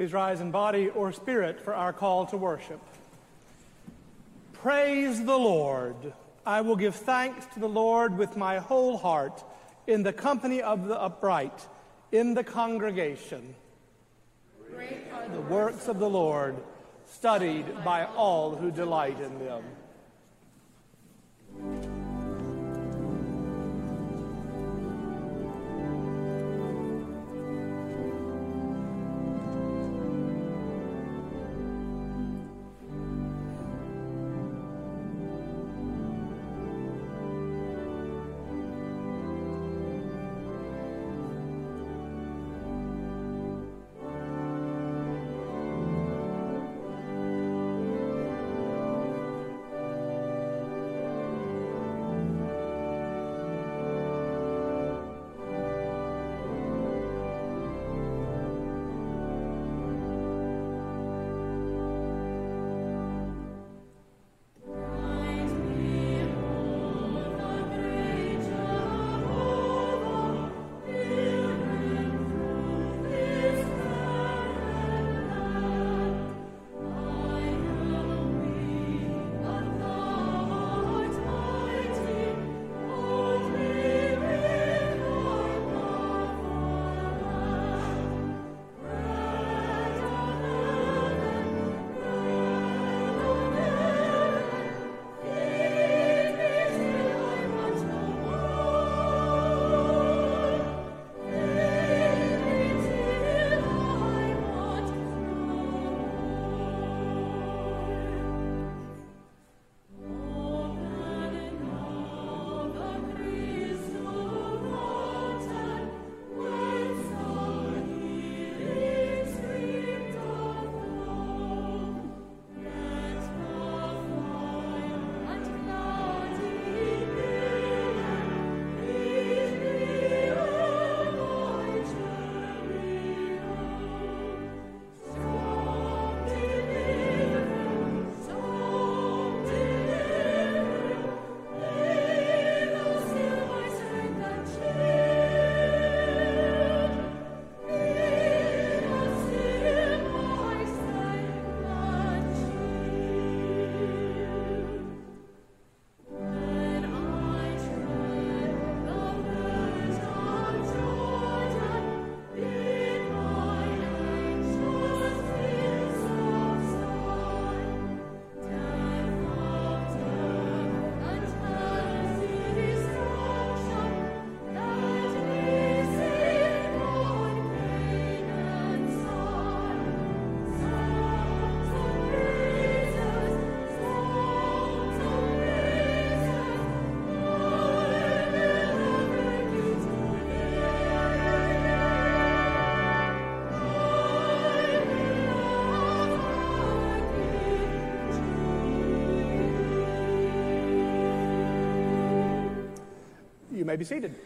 Please rise in body or spirit for our call to worship. Praise the Lord. I will give thanks to the Lord with my whole heart in the company of the upright, in the congregation. Great are the works of the Lord, studied by all who delight in them. May be seated.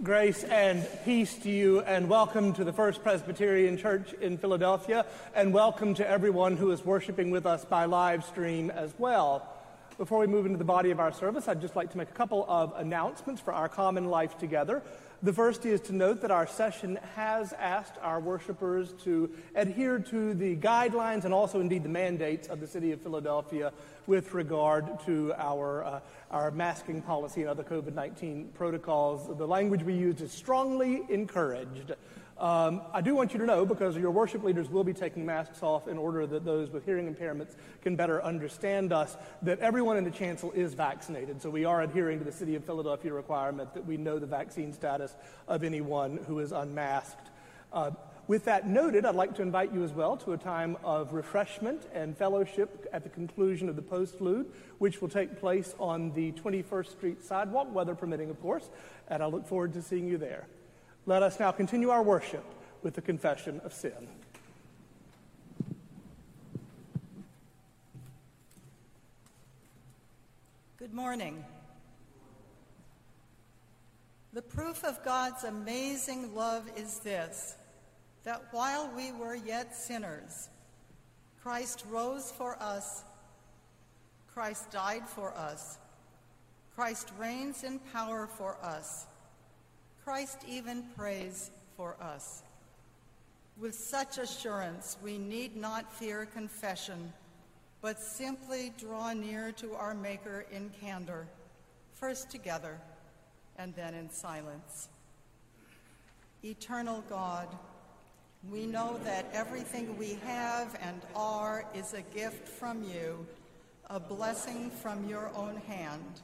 Grace and peace to you, and welcome to the First Presbyterian Church in Philadelphia, and welcome to everyone who is worshiping with us by live stream as well. Before we move into the body of our service, I'd just like to make a couple of announcements for our common life together. The first is to note that our session has asked our worshipers to adhere to the guidelines and also indeed the mandates of the City of Philadelphia with regard to our, uh, our masking policy and other COVID 19 protocols. The language we used is strongly encouraged. Um, I do want you to know, because your worship leaders will be taking masks off in order that those with hearing impairments can better understand us, that everyone in the chancel is vaccinated. So we are adhering to the City of Philadelphia requirement that we know the vaccine status of anyone who is unmasked. Uh, with that noted, I'd like to invite you as well to a time of refreshment and fellowship at the conclusion of the postlude, which will take place on the 21st Street sidewalk, weather permitting, of course, and I look forward to seeing you there. Let us now continue our worship with the confession of sin. Good morning. The proof of God's amazing love is this that while we were yet sinners, Christ rose for us, Christ died for us, Christ reigns in power for us. Christ even prays for us. With such assurance, we need not fear confession, but simply draw near to our Maker in candor, first together and then in silence. Eternal God, we know that everything we have and are is a gift from you, a blessing from your own hand.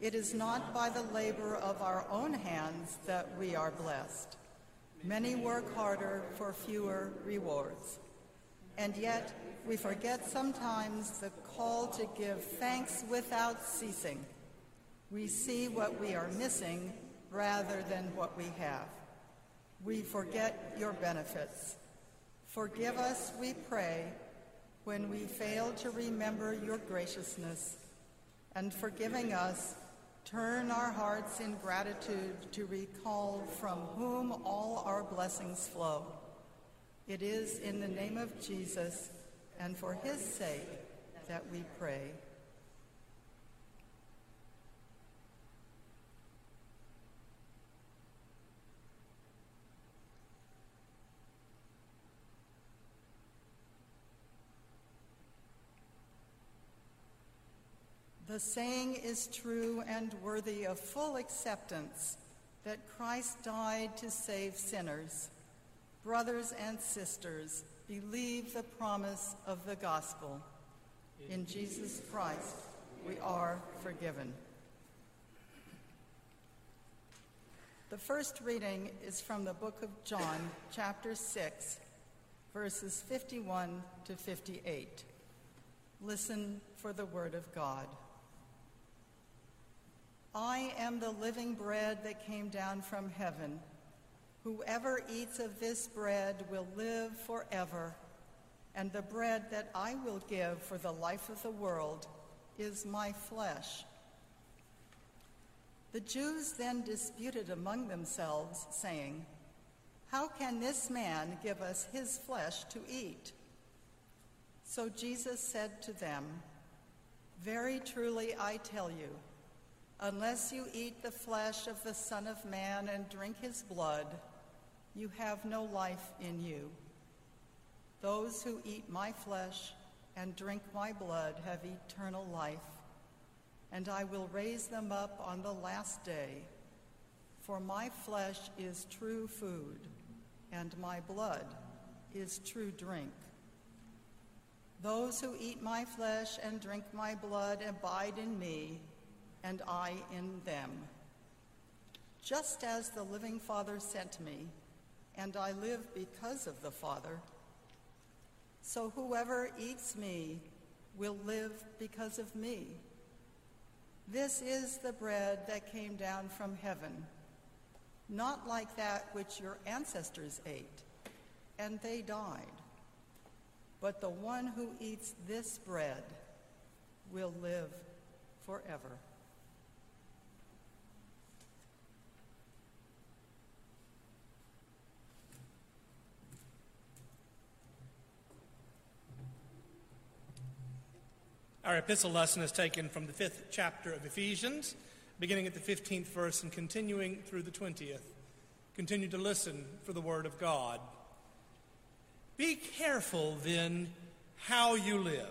It is not by the labor of our own hands that we are blessed. Many work harder for fewer rewards. And yet, we forget sometimes the call to give thanks without ceasing. We see what we are missing rather than what we have. We forget your benefits. Forgive us, we pray, when we fail to remember your graciousness. And forgiving us, turn our hearts in gratitude to recall from whom all our blessings flow. It is in the name of Jesus and for his sake that we pray. The saying is true and worthy of full acceptance that Christ died to save sinners. Brothers and sisters, believe the promise of the gospel. In Jesus Christ, we are forgiven. The first reading is from the book of John, chapter 6, verses 51 to 58. Listen for the word of God. I am the living bread that came down from heaven. Whoever eats of this bread will live forever, and the bread that I will give for the life of the world is my flesh. The Jews then disputed among themselves, saying, How can this man give us his flesh to eat? So Jesus said to them, Very truly I tell you, Unless you eat the flesh of the Son of Man and drink his blood, you have no life in you. Those who eat my flesh and drink my blood have eternal life, and I will raise them up on the last day. For my flesh is true food, and my blood is true drink. Those who eat my flesh and drink my blood abide in me and I in them. Just as the living Father sent me, and I live because of the Father, so whoever eats me will live because of me. This is the bread that came down from heaven, not like that which your ancestors ate, and they died. But the one who eats this bread will live forever. Our epistle lesson is taken from the fifth chapter of Ephesians, beginning at the 15th verse and continuing through the 20th. Continue to listen for the word of God. Be careful then how you live,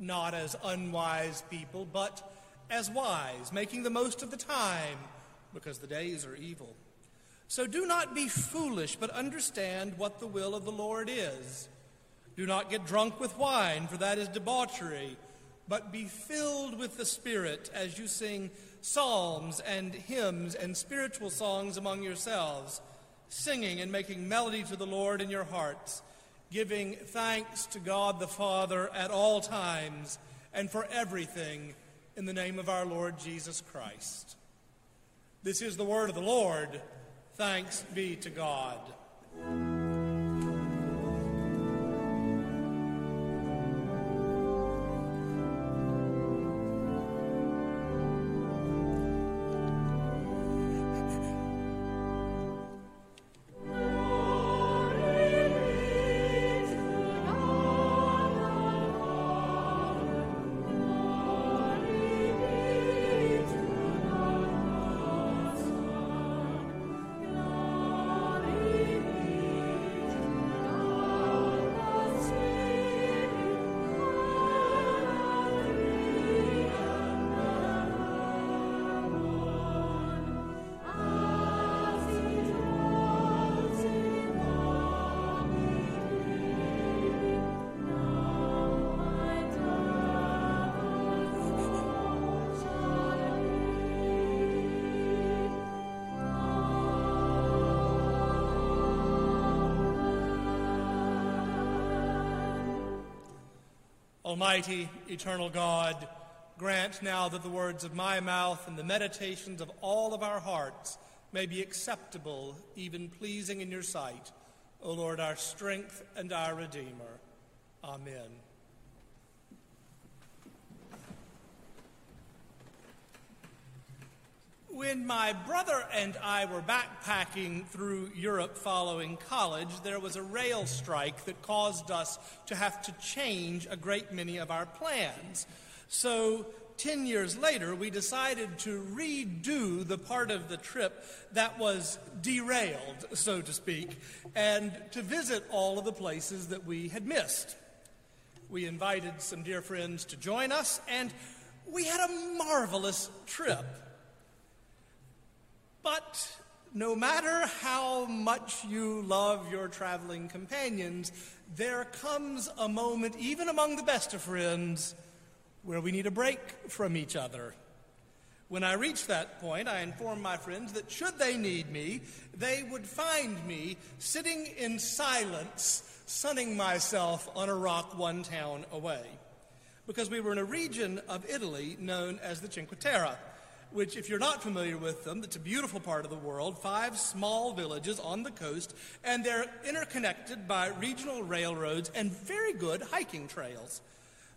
not as unwise people, but as wise, making the most of the time, because the days are evil. So do not be foolish, but understand what the will of the Lord is. Do not get drunk with wine, for that is debauchery but be filled with the Spirit as you sing psalms and hymns and spiritual songs among yourselves, singing and making melody to the Lord in your hearts, giving thanks to God the Father at all times and for everything in the name of our Lord Jesus Christ. This is the word of the Lord. Thanks be to God. Almighty, eternal God, grant now that the words of my mouth and the meditations of all of our hearts may be acceptable, even pleasing in your sight, O Lord, our strength and our Redeemer. Amen. When my brother and I were backpacking through Europe following college, there was a rail strike that caused us to have to change a great many of our plans. So, 10 years later, we decided to redo the part of the trip that was derailed, so to speak, and to visit all of the places that we had missed. We invited some dear friends to join us, and we had a marvelous trip. But no matter how much you love your traveling companions, there comes a moment, even among the best of friends, where we need a break from each other. When I reached that point, I informed my friends that should they need me, they would find me sitting in silence, sunning myself on a rock one town away. Because we were in a region of Italy known as the Cinque Terre which, if you're not familiar with them, it's a beautiful part of the world, five small villages on the coast, and they're interconnected by regional railroads and very good hiking trails.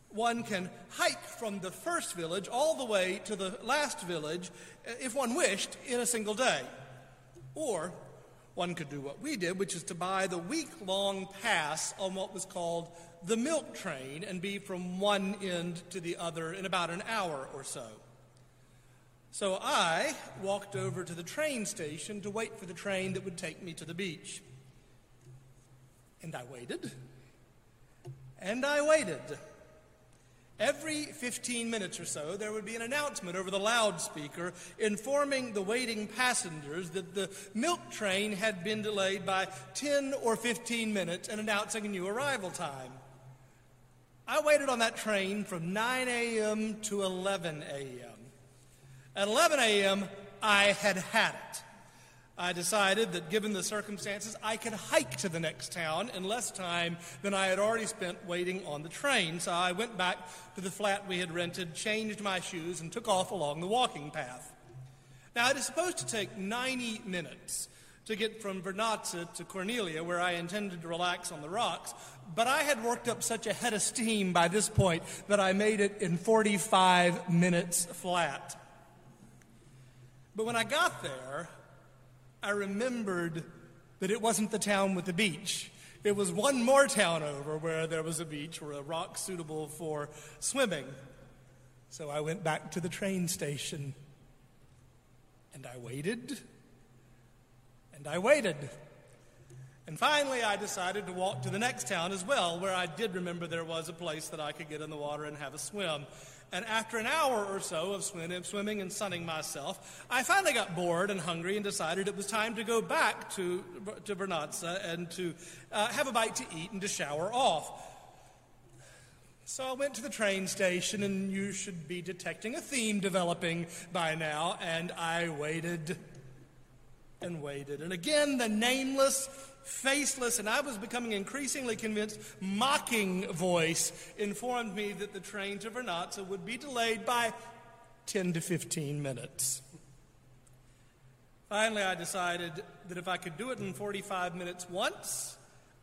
One can hike from the first village all the way to the last village, uh, if one wished, in a single day. Or one could do what we did, which is to buy the week long pass on what was called the milk train and be from one end to the other in about an hour or so. So I walked over to the train station to wait for the train that would take me to the beach. And I waited. And I waited. Every 15 minutes or so, there would be an announcement over the loudspeaker informing the waiting passengers that the milk train had been delayed by 10 or 15 minutes and announcing a new arrival time. I waited on that train from 9 a.m. to 11 a.m. At 11 a.m., I had had it. I decided that given the circumstances, I could hike to the next town in less time than I had already spent waiting on the train. So I went back to the flat we had rented, changed my shoes, and took off along the walking path. Now, it is supposed to take 90 minutes to get from Vernazza to Corniglia, where I intended to relax on the rocks, but I had worked up such a head of steam by this point that I made it in 45 minutes flat. But when I got there, I remembered that it wasn't the town with the beach. It was one more town over where there was a beach or a rock suitable for swimming. So I went back to the train station and I waited and I waited. And finally, I decided to walk to the next town as well, where I did remember there was a place that I could get in the water and have a swim. And after an hour or so of swimming and sunning myself, I finally got bored and hungry and decided it was time to go back to, to Vernazza and to uh, have a bite to eat and to shower off. So I went to the train station, and you should be detecting a theme developing by now, and I waited and waited. And again, the nameless faceless, and I was becoming increasingly convinced, mocking voice informed me that the train to Vernazza would be delayed by 10 to 15 minutes. Finally, I decided that if I could do it in 45 minutes once,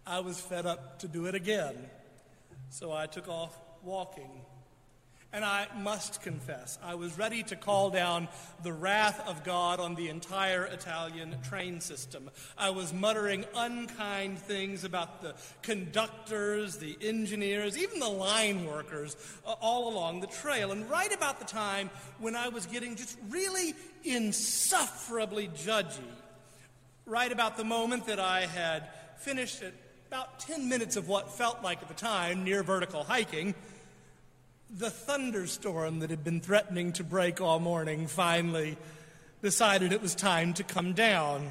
I was fed up to do it again. So I took off walking. And I must confess, I was ready to call down the wrath of God on the entire Italian train system. I was muttering unkind things about the conductors, the engineers, even the line workers uh, all along the trail. And right about the time when I was getting just really insufferably judgy, right about the moment that I had finished at about 10 minutes of what felt like at the time near vertical hiking, the thunderstorm that had been threatening to break all morning finally decided it was time to come down.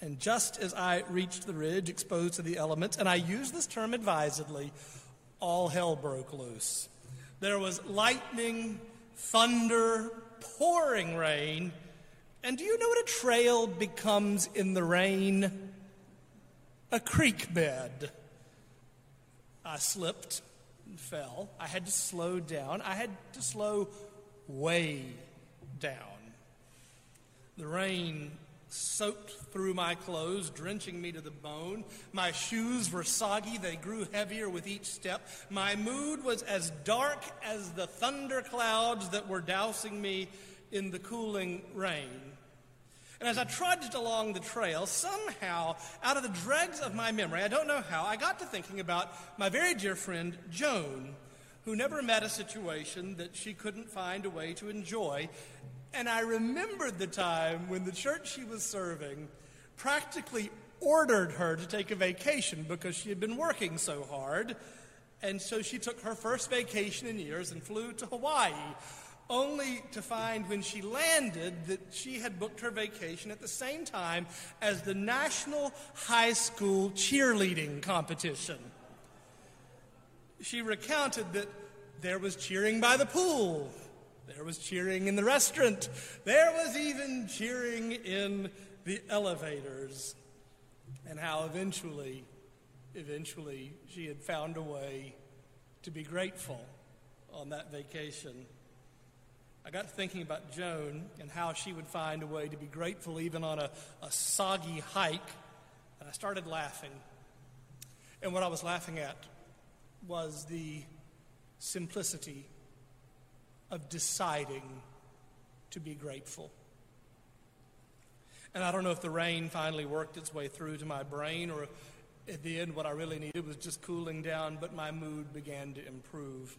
And just as I reached the ridge exposed to the elements, and I use this term advisedly, all hell broke loose. There was lightning, thunder, pouring rain. And do you know what a trail becomes in the rain? A creek bed. I slipped fell. I had to slow down. I had to slow way down. The rain soaked through my clothes, drenching me to the bone. My shoes were soggy, they grew heavier with each step. My mood was as dark as the thunder clouds that were dousing me in the cooling rain. And as I trudged along the trail, somehow, out of the dregs of my memory, I don't know how, I got to thinking about my very dear friend Joan, who never met a situation that she couldn't find a way to enjoy. And I remembered the time when the church she was serving practically ordered her to take a vacation because she had been working so hard. And so she took her first vacation in years and flew to Hawaii only to find when she landed that she had booked her vacation at the same time as the National High School Cheerleading Competition. She recounted that there was cheering by the pool, there was cheering in the restaurant, there was even cheering in the elevators, and how eventually, eventually, she had found a way to be grateful on that vacation. I got thinking about Joan and how she would find a way to be grateful even on a, a soggy hike, and I started laughing. And what I was laughing at was the simplicity of deciding to be grateful. And I don't know if the rain finally worked its way through to my brain or at the end what I really needed was just cooling down, but my mood began to improve.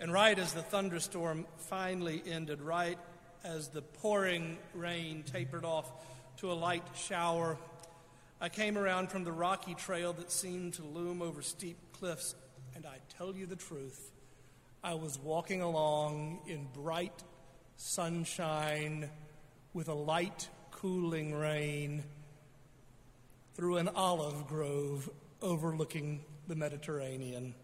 And right as the thunderstorm finally ended, right as the pouring rain tapered off to a light shower, I came around from the rocky trail that seemed to loom over steep cliffs, and I tell you the truth, I was walking along in bright sunshine with a light, cooling rain through an olive grove overlooking the Mediterranean.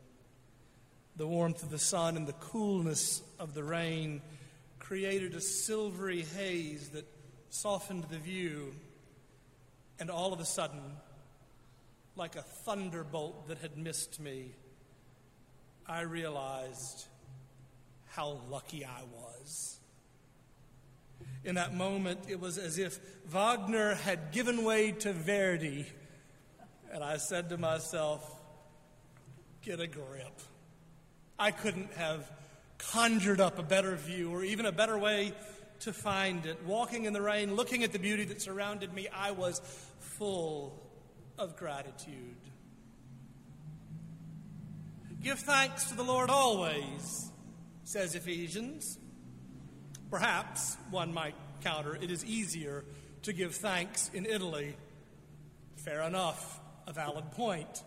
The warmth of the sun and the coolness of the rain created a silvery haze that softened the view. And all of a sudden, like a thunderbolt that had missed me, I realized how lucky I was. In that moment, it was as if Wagner had given way to Verdi. And I said to myself, get a grip. I couldn't have conjured up a better view or even a better way to find it. Walking in the rain, looking at the beauty that surrounded me, I was full of gratitude. Give thanks to the Lord always, says Ephesians. Perhaps one might counter it is easier to give thanks in Italy. Fair enough, a valid point.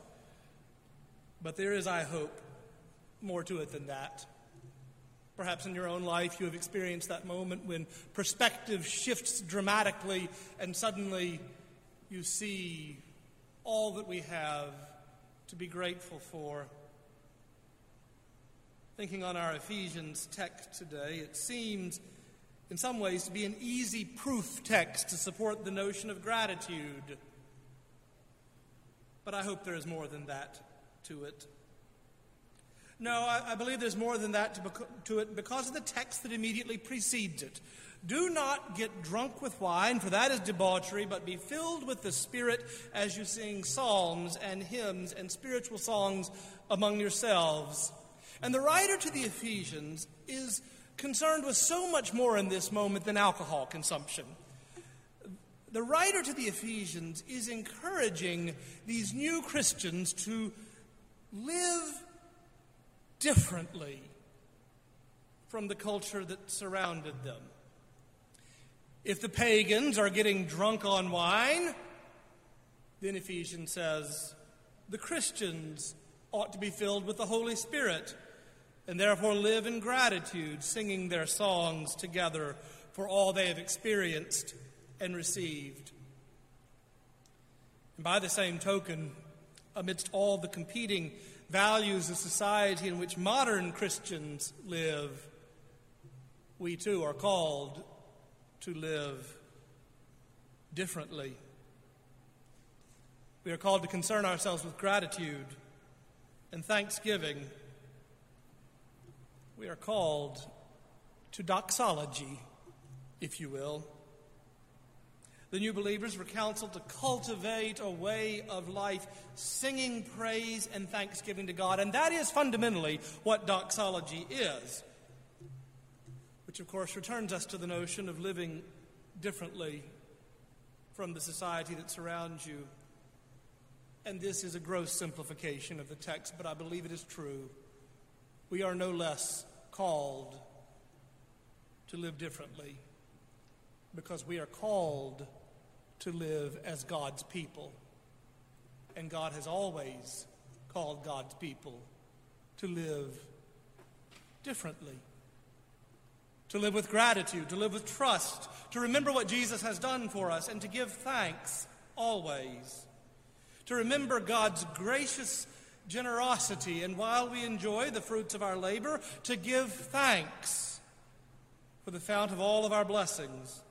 But there is, I hope, more to it than that. Perhaps in your own life you have experienced that moment when perspective shifts dramatically and suddenly you see all that we have to be grateful for. Thinking on our Ephesians text today, it seems in some ways to be an easy proof text to support the notion of gratitude. But I hope there is more than that to it. No, I, I believe there's more than that to, to it because of the text that immediately precedes it. Do not get drunk with wine, for that is debauchery, but be filled with the Spirit as you sing psalms and hymns and spiritual songs among yourselves. And the writer to the Ephesians is concerned with so much more in this moment than alcohol consumption. The writer to the Ephesians is encouraging these new Christians to live differently from the culture that surrounded them. If the pagans are getting drunk on wine, then Ephesians says the Christians ought to be filled with the Holy Spirit and therefore live in gratitude, singing their songs together for all they have experienced and received. And by the same token, amidst all the competing values of society in which modern Christians live, we too are called to live differently. We are called to concern ourselves with gratitude and thanksgiving We are called to doxology, if you will. The new believers were counseled to cultivate a way of life, singing praise and thanksgiving to God. And that is fundamentally what doxology is. Which, of course, returns us to the notion of living differently from the society that surrounds you. And this is a gross simplification of the text, but I believe it is true. We are no less called to live differently because we are called to live as God's people. And God has always called God's people to live differently. To live with gratitude, to live with trust, to remember what Jesus has done for us, and to give thanks always. To remember God's gracious generosity, and while we enjoy the fruits of our labor, to give thanks for the fount of all of our blessings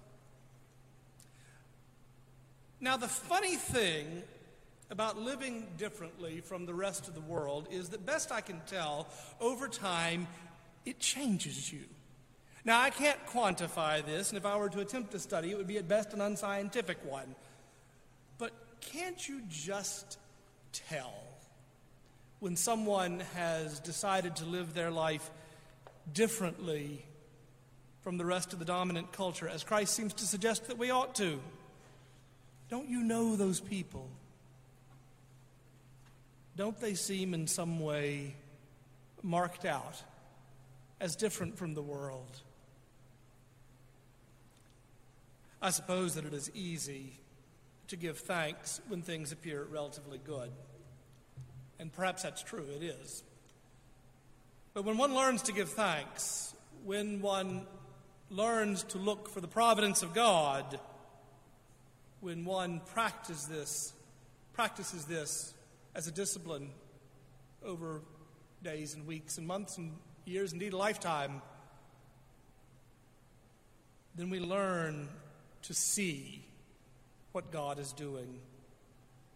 now, the funny thing about living differently from the rest of the world is that, best I can tell, over time, it changes you. Now, I can't quantify this, and if I were to attempt to study, it would be at best an unscientific one. But can't you just tell when someone has decided to live their life differently from the rest of the dominant culture, as Christ seems to suggest that we ought to? Don't you know those people? Don't they seem in some way marked out as different from the world? I suppose that it is easy to give thanks when things appear relatively good. And perhaps that's true, it is. But when one learns to give thanks, when one learns to look for the providence of God, when one practices this, practices this as a discipline over days and weeks and months and years, indeed a lifetime, then we learn to see what God is doing.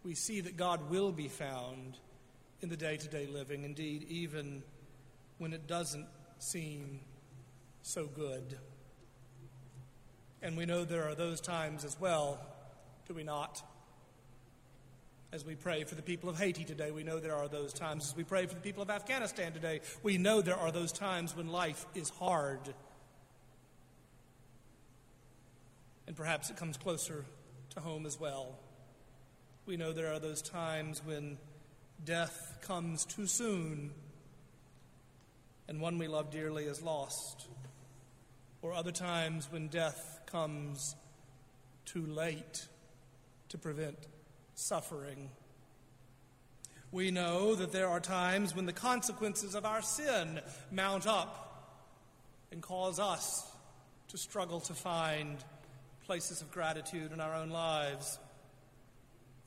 We see that God will be found in the day to day living, indeed, even when it doesn't seem so good. And we know there are those times as well do we not? As we pray for the people of Haiti today, we know there are those times. As we pray for the people of Afghanistan today, we know there are those times when life is hard. And perhaps it comes closer to home as well. We know there are those times when death comes too soon and one we love dearly is lost, or other times when death comes too late to prevent suffering. We know that there are times when the consequences of our sin mount up and cause us to struggle to find places of gratitude in our own lives.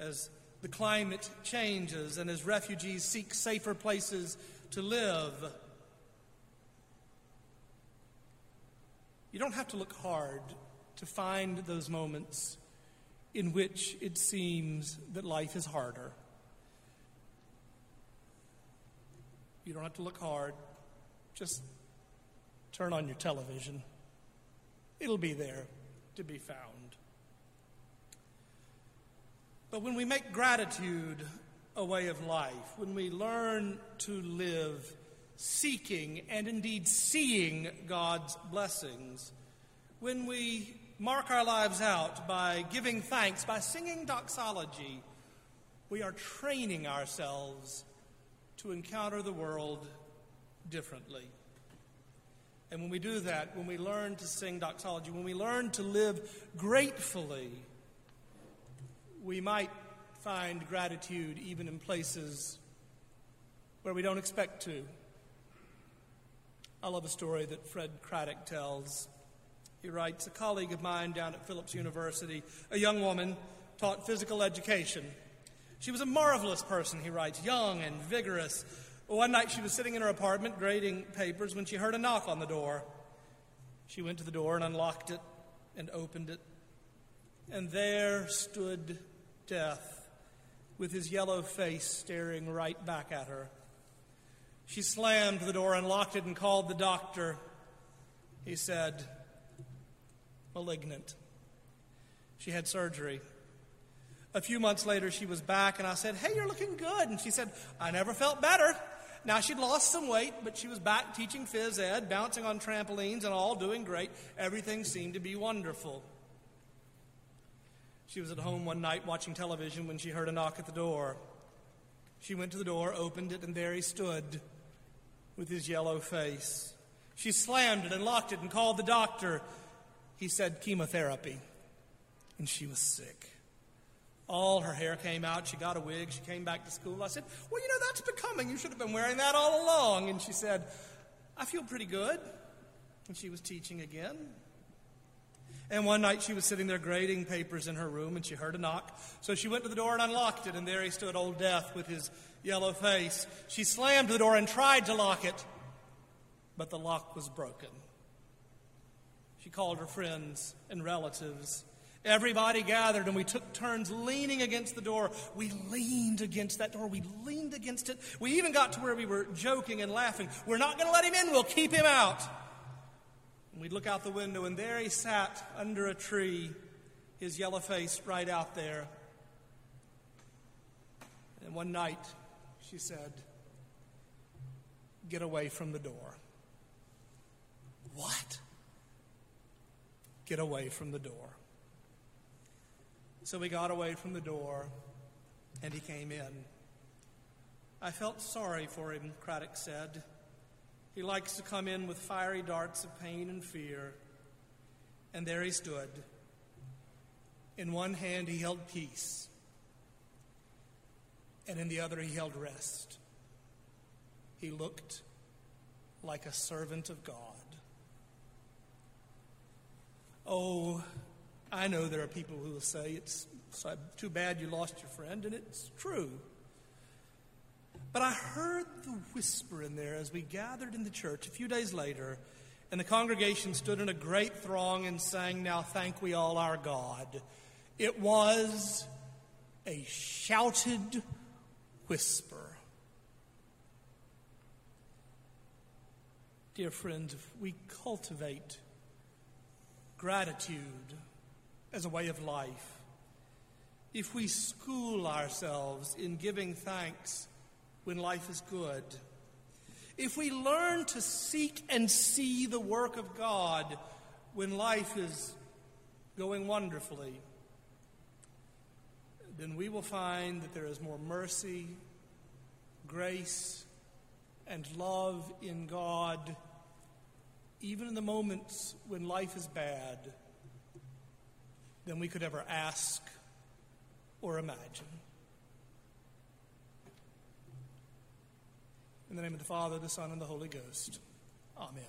As the climate changes and as refugees seek safer places to live, you don't have to look hard to find those moments in which it seems that life is harder. You don't have to look hard. Just turn on your television. It'll be there to be found. But when we make gratitude a way of life, when we learn to live seeking and indeed seeing God's blessings, when we mark our lives out by giving thanks, by singing doxology, we are training ourselves to encounter the world differently. And when we do that, when we learn to sing doxology, when we learn to live gratefully, we might find gratitude even in places where we don't expect to. I love a story that Fred Craddock tells he writes, a colleague of mine down at Phillips University, a young woman, taught physical education. She was a marvelous person, he writes, young and vigorous. One night she was sitting in her apartment grading papers when she heard a knock on the door. She went to the door and unlocked it and opened it. And there stood Death with his yellow face staring right back at her. She slammed the door, unlocked it, and called the doctor. He said, malignant. She had surgery. A few months later, she was back, and I said, Hey, you're looking good. And she said, I never felt better. Now, she'd lost some weight, but she was back teaching phys ed, bouncing on trampolines, and all doing great. Everything seemed to be wonderful. She was at home one night watching television when she heard a knock at the door. She went to the door, opened it, and there he stood with his yellow face. She slammed it and locked it and called the doctor. He said, chemotherapy. And she was sick. All her hair came out. She got a wig. She came back to school. I said, Well, you know, that's becoming. You should have been wearing that all along. And she said, I feel pretty good. And she was teaching again. And one night she was sitting there grading papers in her room and she heard a knock. So she went to the door and unlocked it, and there he stood, Old Death, with his yellow face. She slammed the door and tried to lock it, but the lock was broken. Called her friends and relatives. Everybody gathered and we took turns leaning against the door. We leaned against that door. We leaned against it. We even got to where we were joking and laughing. We're not going to let him in. We'll keep him out. And we'd look out the window, and there he sat under a tree, his yellow face right out there. And one night, she said, Get away from the door. What? Get away from the door. So we got away from the door, and he came in. I felt sorry for him, Craddock said. He likes to come in with fiery darts of pain and fear. And there he stood. In one hand, he held peace, and in the other, he held rest. He looked like a servant of God. Oh, I know there are people who will say it's too bad you lost your friend, and it's true. But I heard the whisper in there as we gathered in the church a few days later, and the congregation stood in a great throng and sang, Now Thank We All Our God. It was a shouted whisper. Dear friends, if we cultivate gratitude as a way of life, if we school ourselves in giving thanks when life is good, if we learn to seek and see the work of God when life is going wonderfully, then we will find that there is more mercy, grace, and love in God, even in the moments when life is bad, than we could ever ask or imagine. In the name of the Father, the Son, and the Holy Ghost. Amen.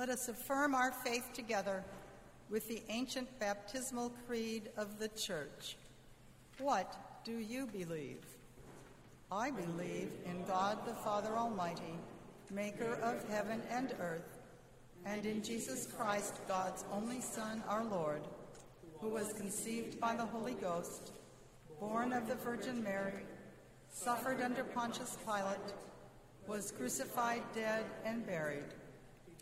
Let us affirm our faith together with the ancient baptismal creed of the Church. What do you believe? I believe in God the Father Almighty, maker of heaven and earth, and in Jesus Christ, God's only Son, our Lord, who was conceived by the Holy Ghost, born of the Virgin Mary, suffered under Pontius Pilate, was crucified, dead, and buried.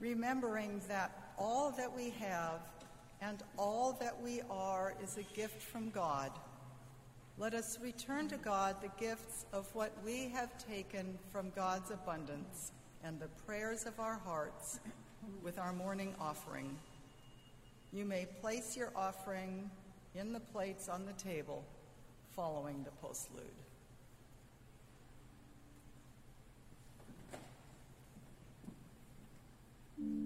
Remembering that all that we have and all that we are is a gift from God, let us return to God the gifts of what we have taken from God's abundance and the prayers of our hearts with our morning offering. You may place your offering in the plates on the table following the postlude. Mm.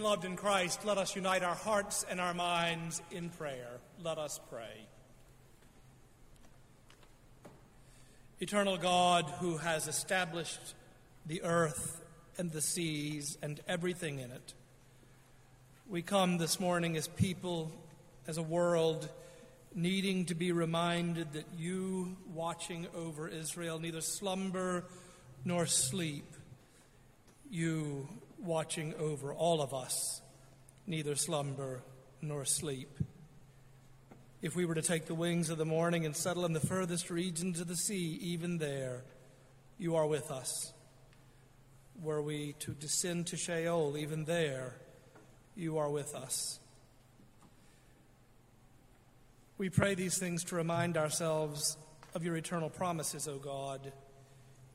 Beloved in Christ, let us unite our hearts and our minds in prayer. Let us pray. Eternal God, who has established the earth and the seas and everything in it, we come this morning as people, as a world, needing to be reminded that you, watching over Israel, neither slumber nor sleep. You, watching over all of us, neither slumber nor sleep. If we were to take the wings of the morning and settle in the furthest regions of the sea, even there, you are with us. Were we to descend to Sheol, even there, you are with us. We pray these things to remind ourselves of your eternal promises, O God,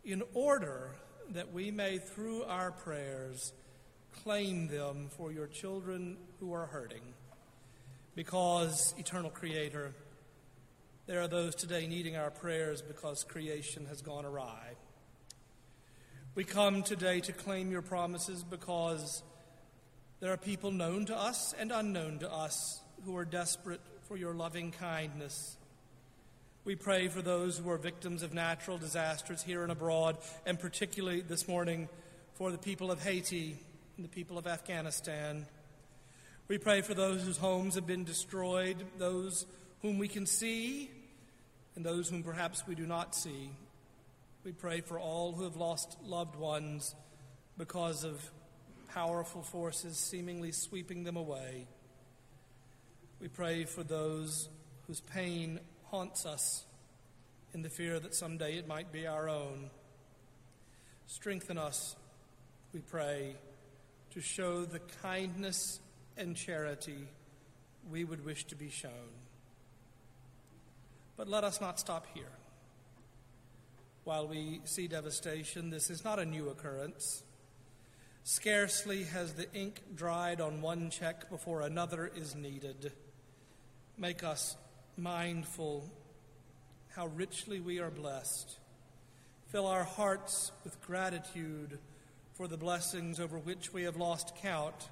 in order that we may, through our prayers, claim them for your children who are hurting. Because, eternal Creator, there are those today needing our prayers because creation has gone awry. We come today to claim your promises because there are people known to us and unknown to us who are desperate for your loving kindness. We pray for those who are victims of natural disasters here and abroad, and particularly this morning for the people of Haiti and the people of Afghanistan. We pray for those whose homes have been destroyed, those whom we can see, and those whom perhaps we do not see. We pray for all who have lost loved ones because of powerful forces seemingly sweeping them away. We pray for those whose pain haunts us in the fear that someday it might be our own. Strengthen us, we pray, to show the kindness and charity we would wish to be shown. But let us not stop here. While we see devastation, this is not a new occurrence. Scarcely has the ink dried on one check before another is needed. Make us mindful how richly we are blessed. Fill our hearts with gratitude for the blessings over which we have lost count.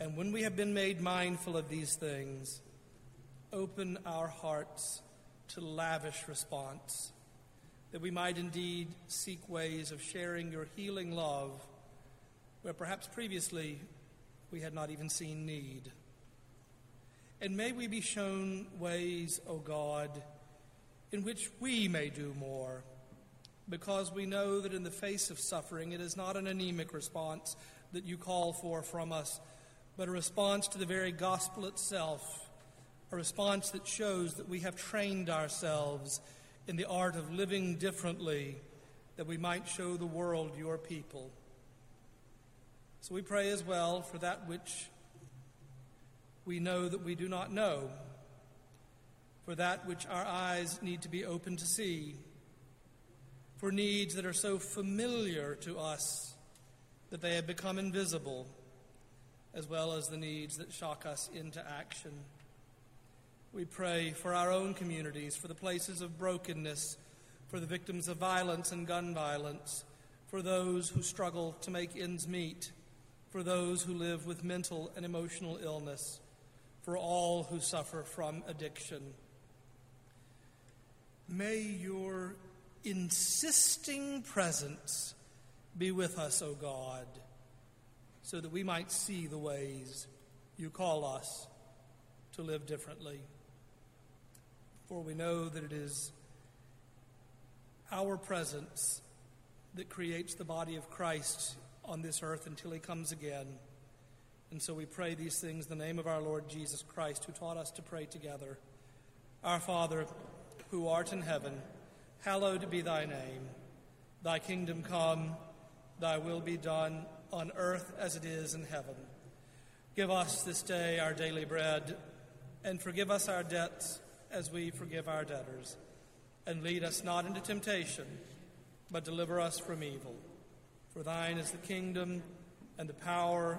And when we have been made mindful of these things, open our hearts to lavish response, that we might indeed seek ways of sharing your healing love where perhaps previously we had not even seen need. And may we be shown ways, O God, in which we may do more, because we know that in the face of suffering, it is not an anemic response that you call for from us, but a response to the very gospel itself, a response that shows that we have trained ourselves in the art of living differently, that we might show the world your people. So we pray as well for that which we know that we do not know, for that which our eyes need to be open to see, for needs that are so familiar to us that they have become invisible, as well as the needs that shock us into action. We pray for our own communities, for the places of brokenness, for the victims of violence and gun violence, for those who struggle to make ends meet, for those who live with mental and emotional illness for all who suffer from addiction. May your insisting presence be with us, O God, so that we might see the ways you call us to live differently. For we know that it is our presence that creates the body of Christ on this earth until he comes again. And so we pray these things in the name of our Lord Jesus Christ, who taught us to pray together. Our Father, who art in heaven, hallowed be thy name. Thy kingdom come, thy will be done on earth as it is in heaven. Give us this day our daily bread, and forgive us our debts as we forgive our debtors. And lead us not into temptation, but deliver us from evil. For thine is the kingdom, and the power,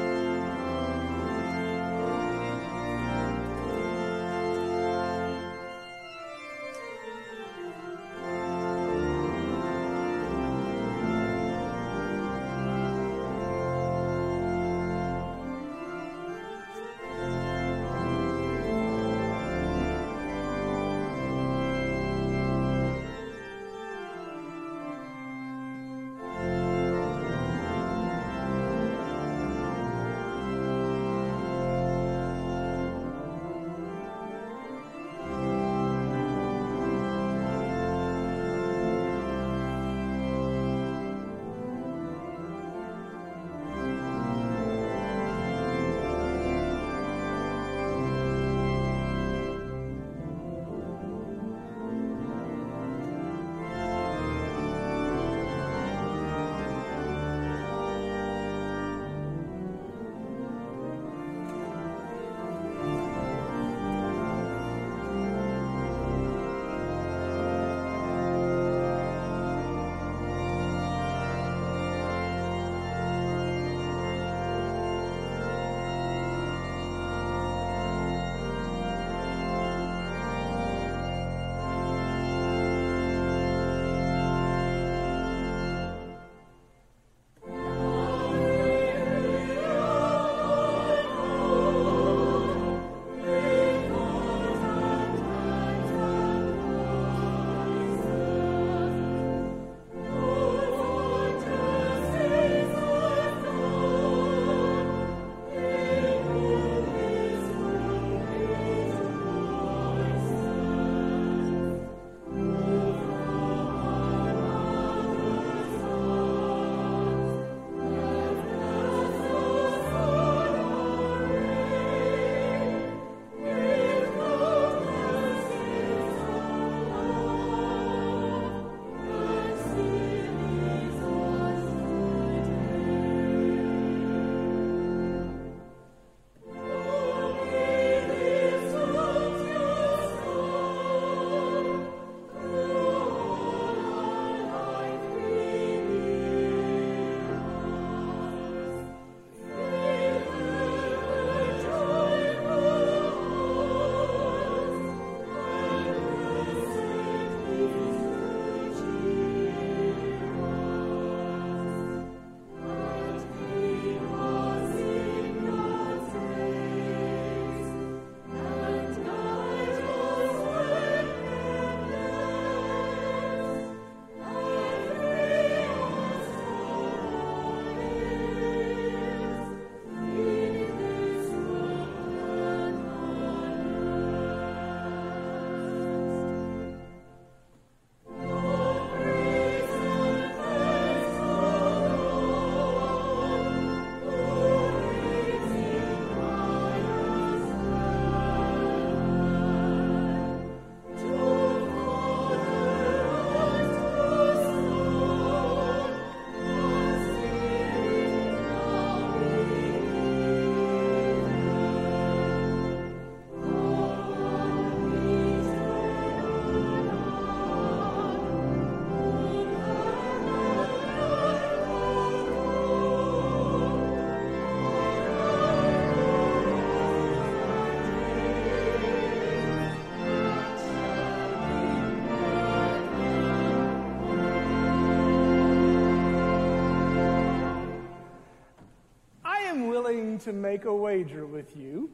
To make a wager with you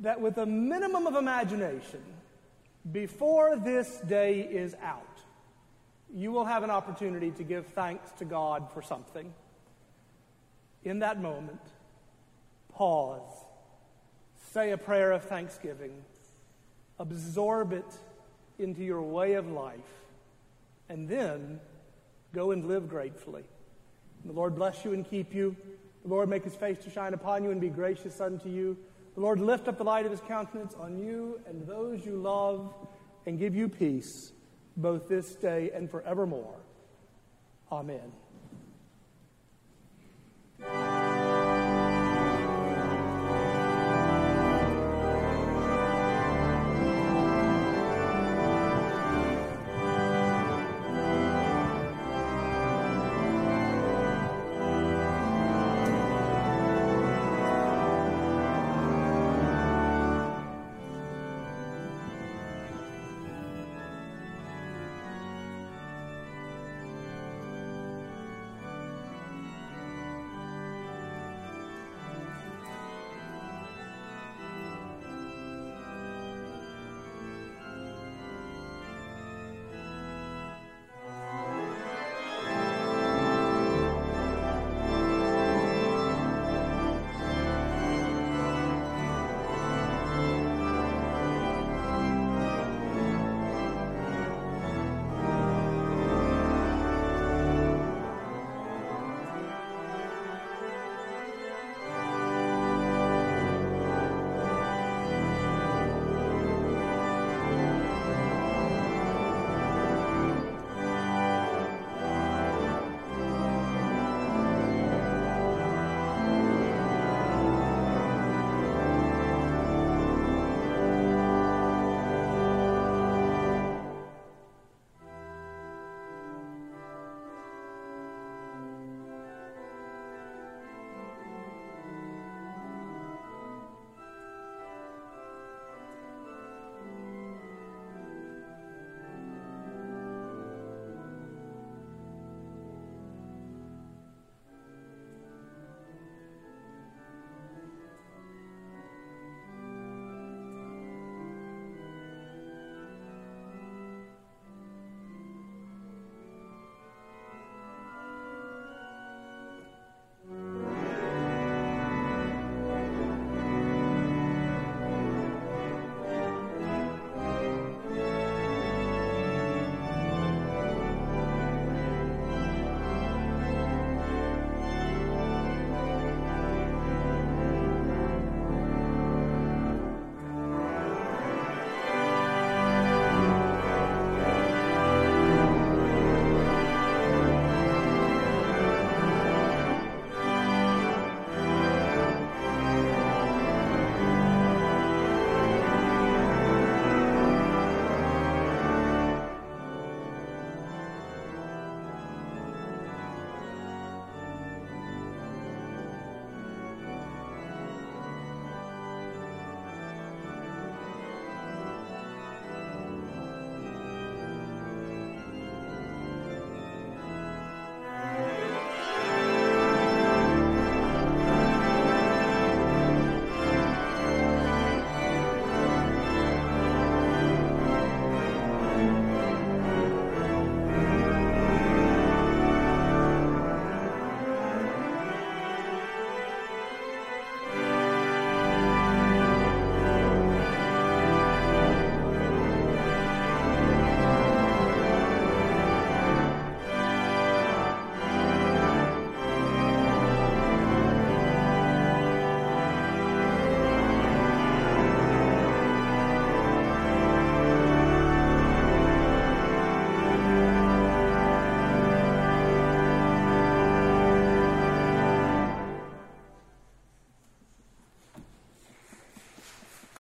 that with a minimum of imagination, before this day is out, you will have an opportunity to give thanks to God for something. In that moment, pause, say a prayer of thanksgiving, absorb it into your way of life, and then go and live gratefully. The Lord bless you and keep you. The Lord make his face to shine upon you and be gracious unto you. The Lord lift up the light of his countenance on you and those you love and give you peace both this day and forevermore. Amen.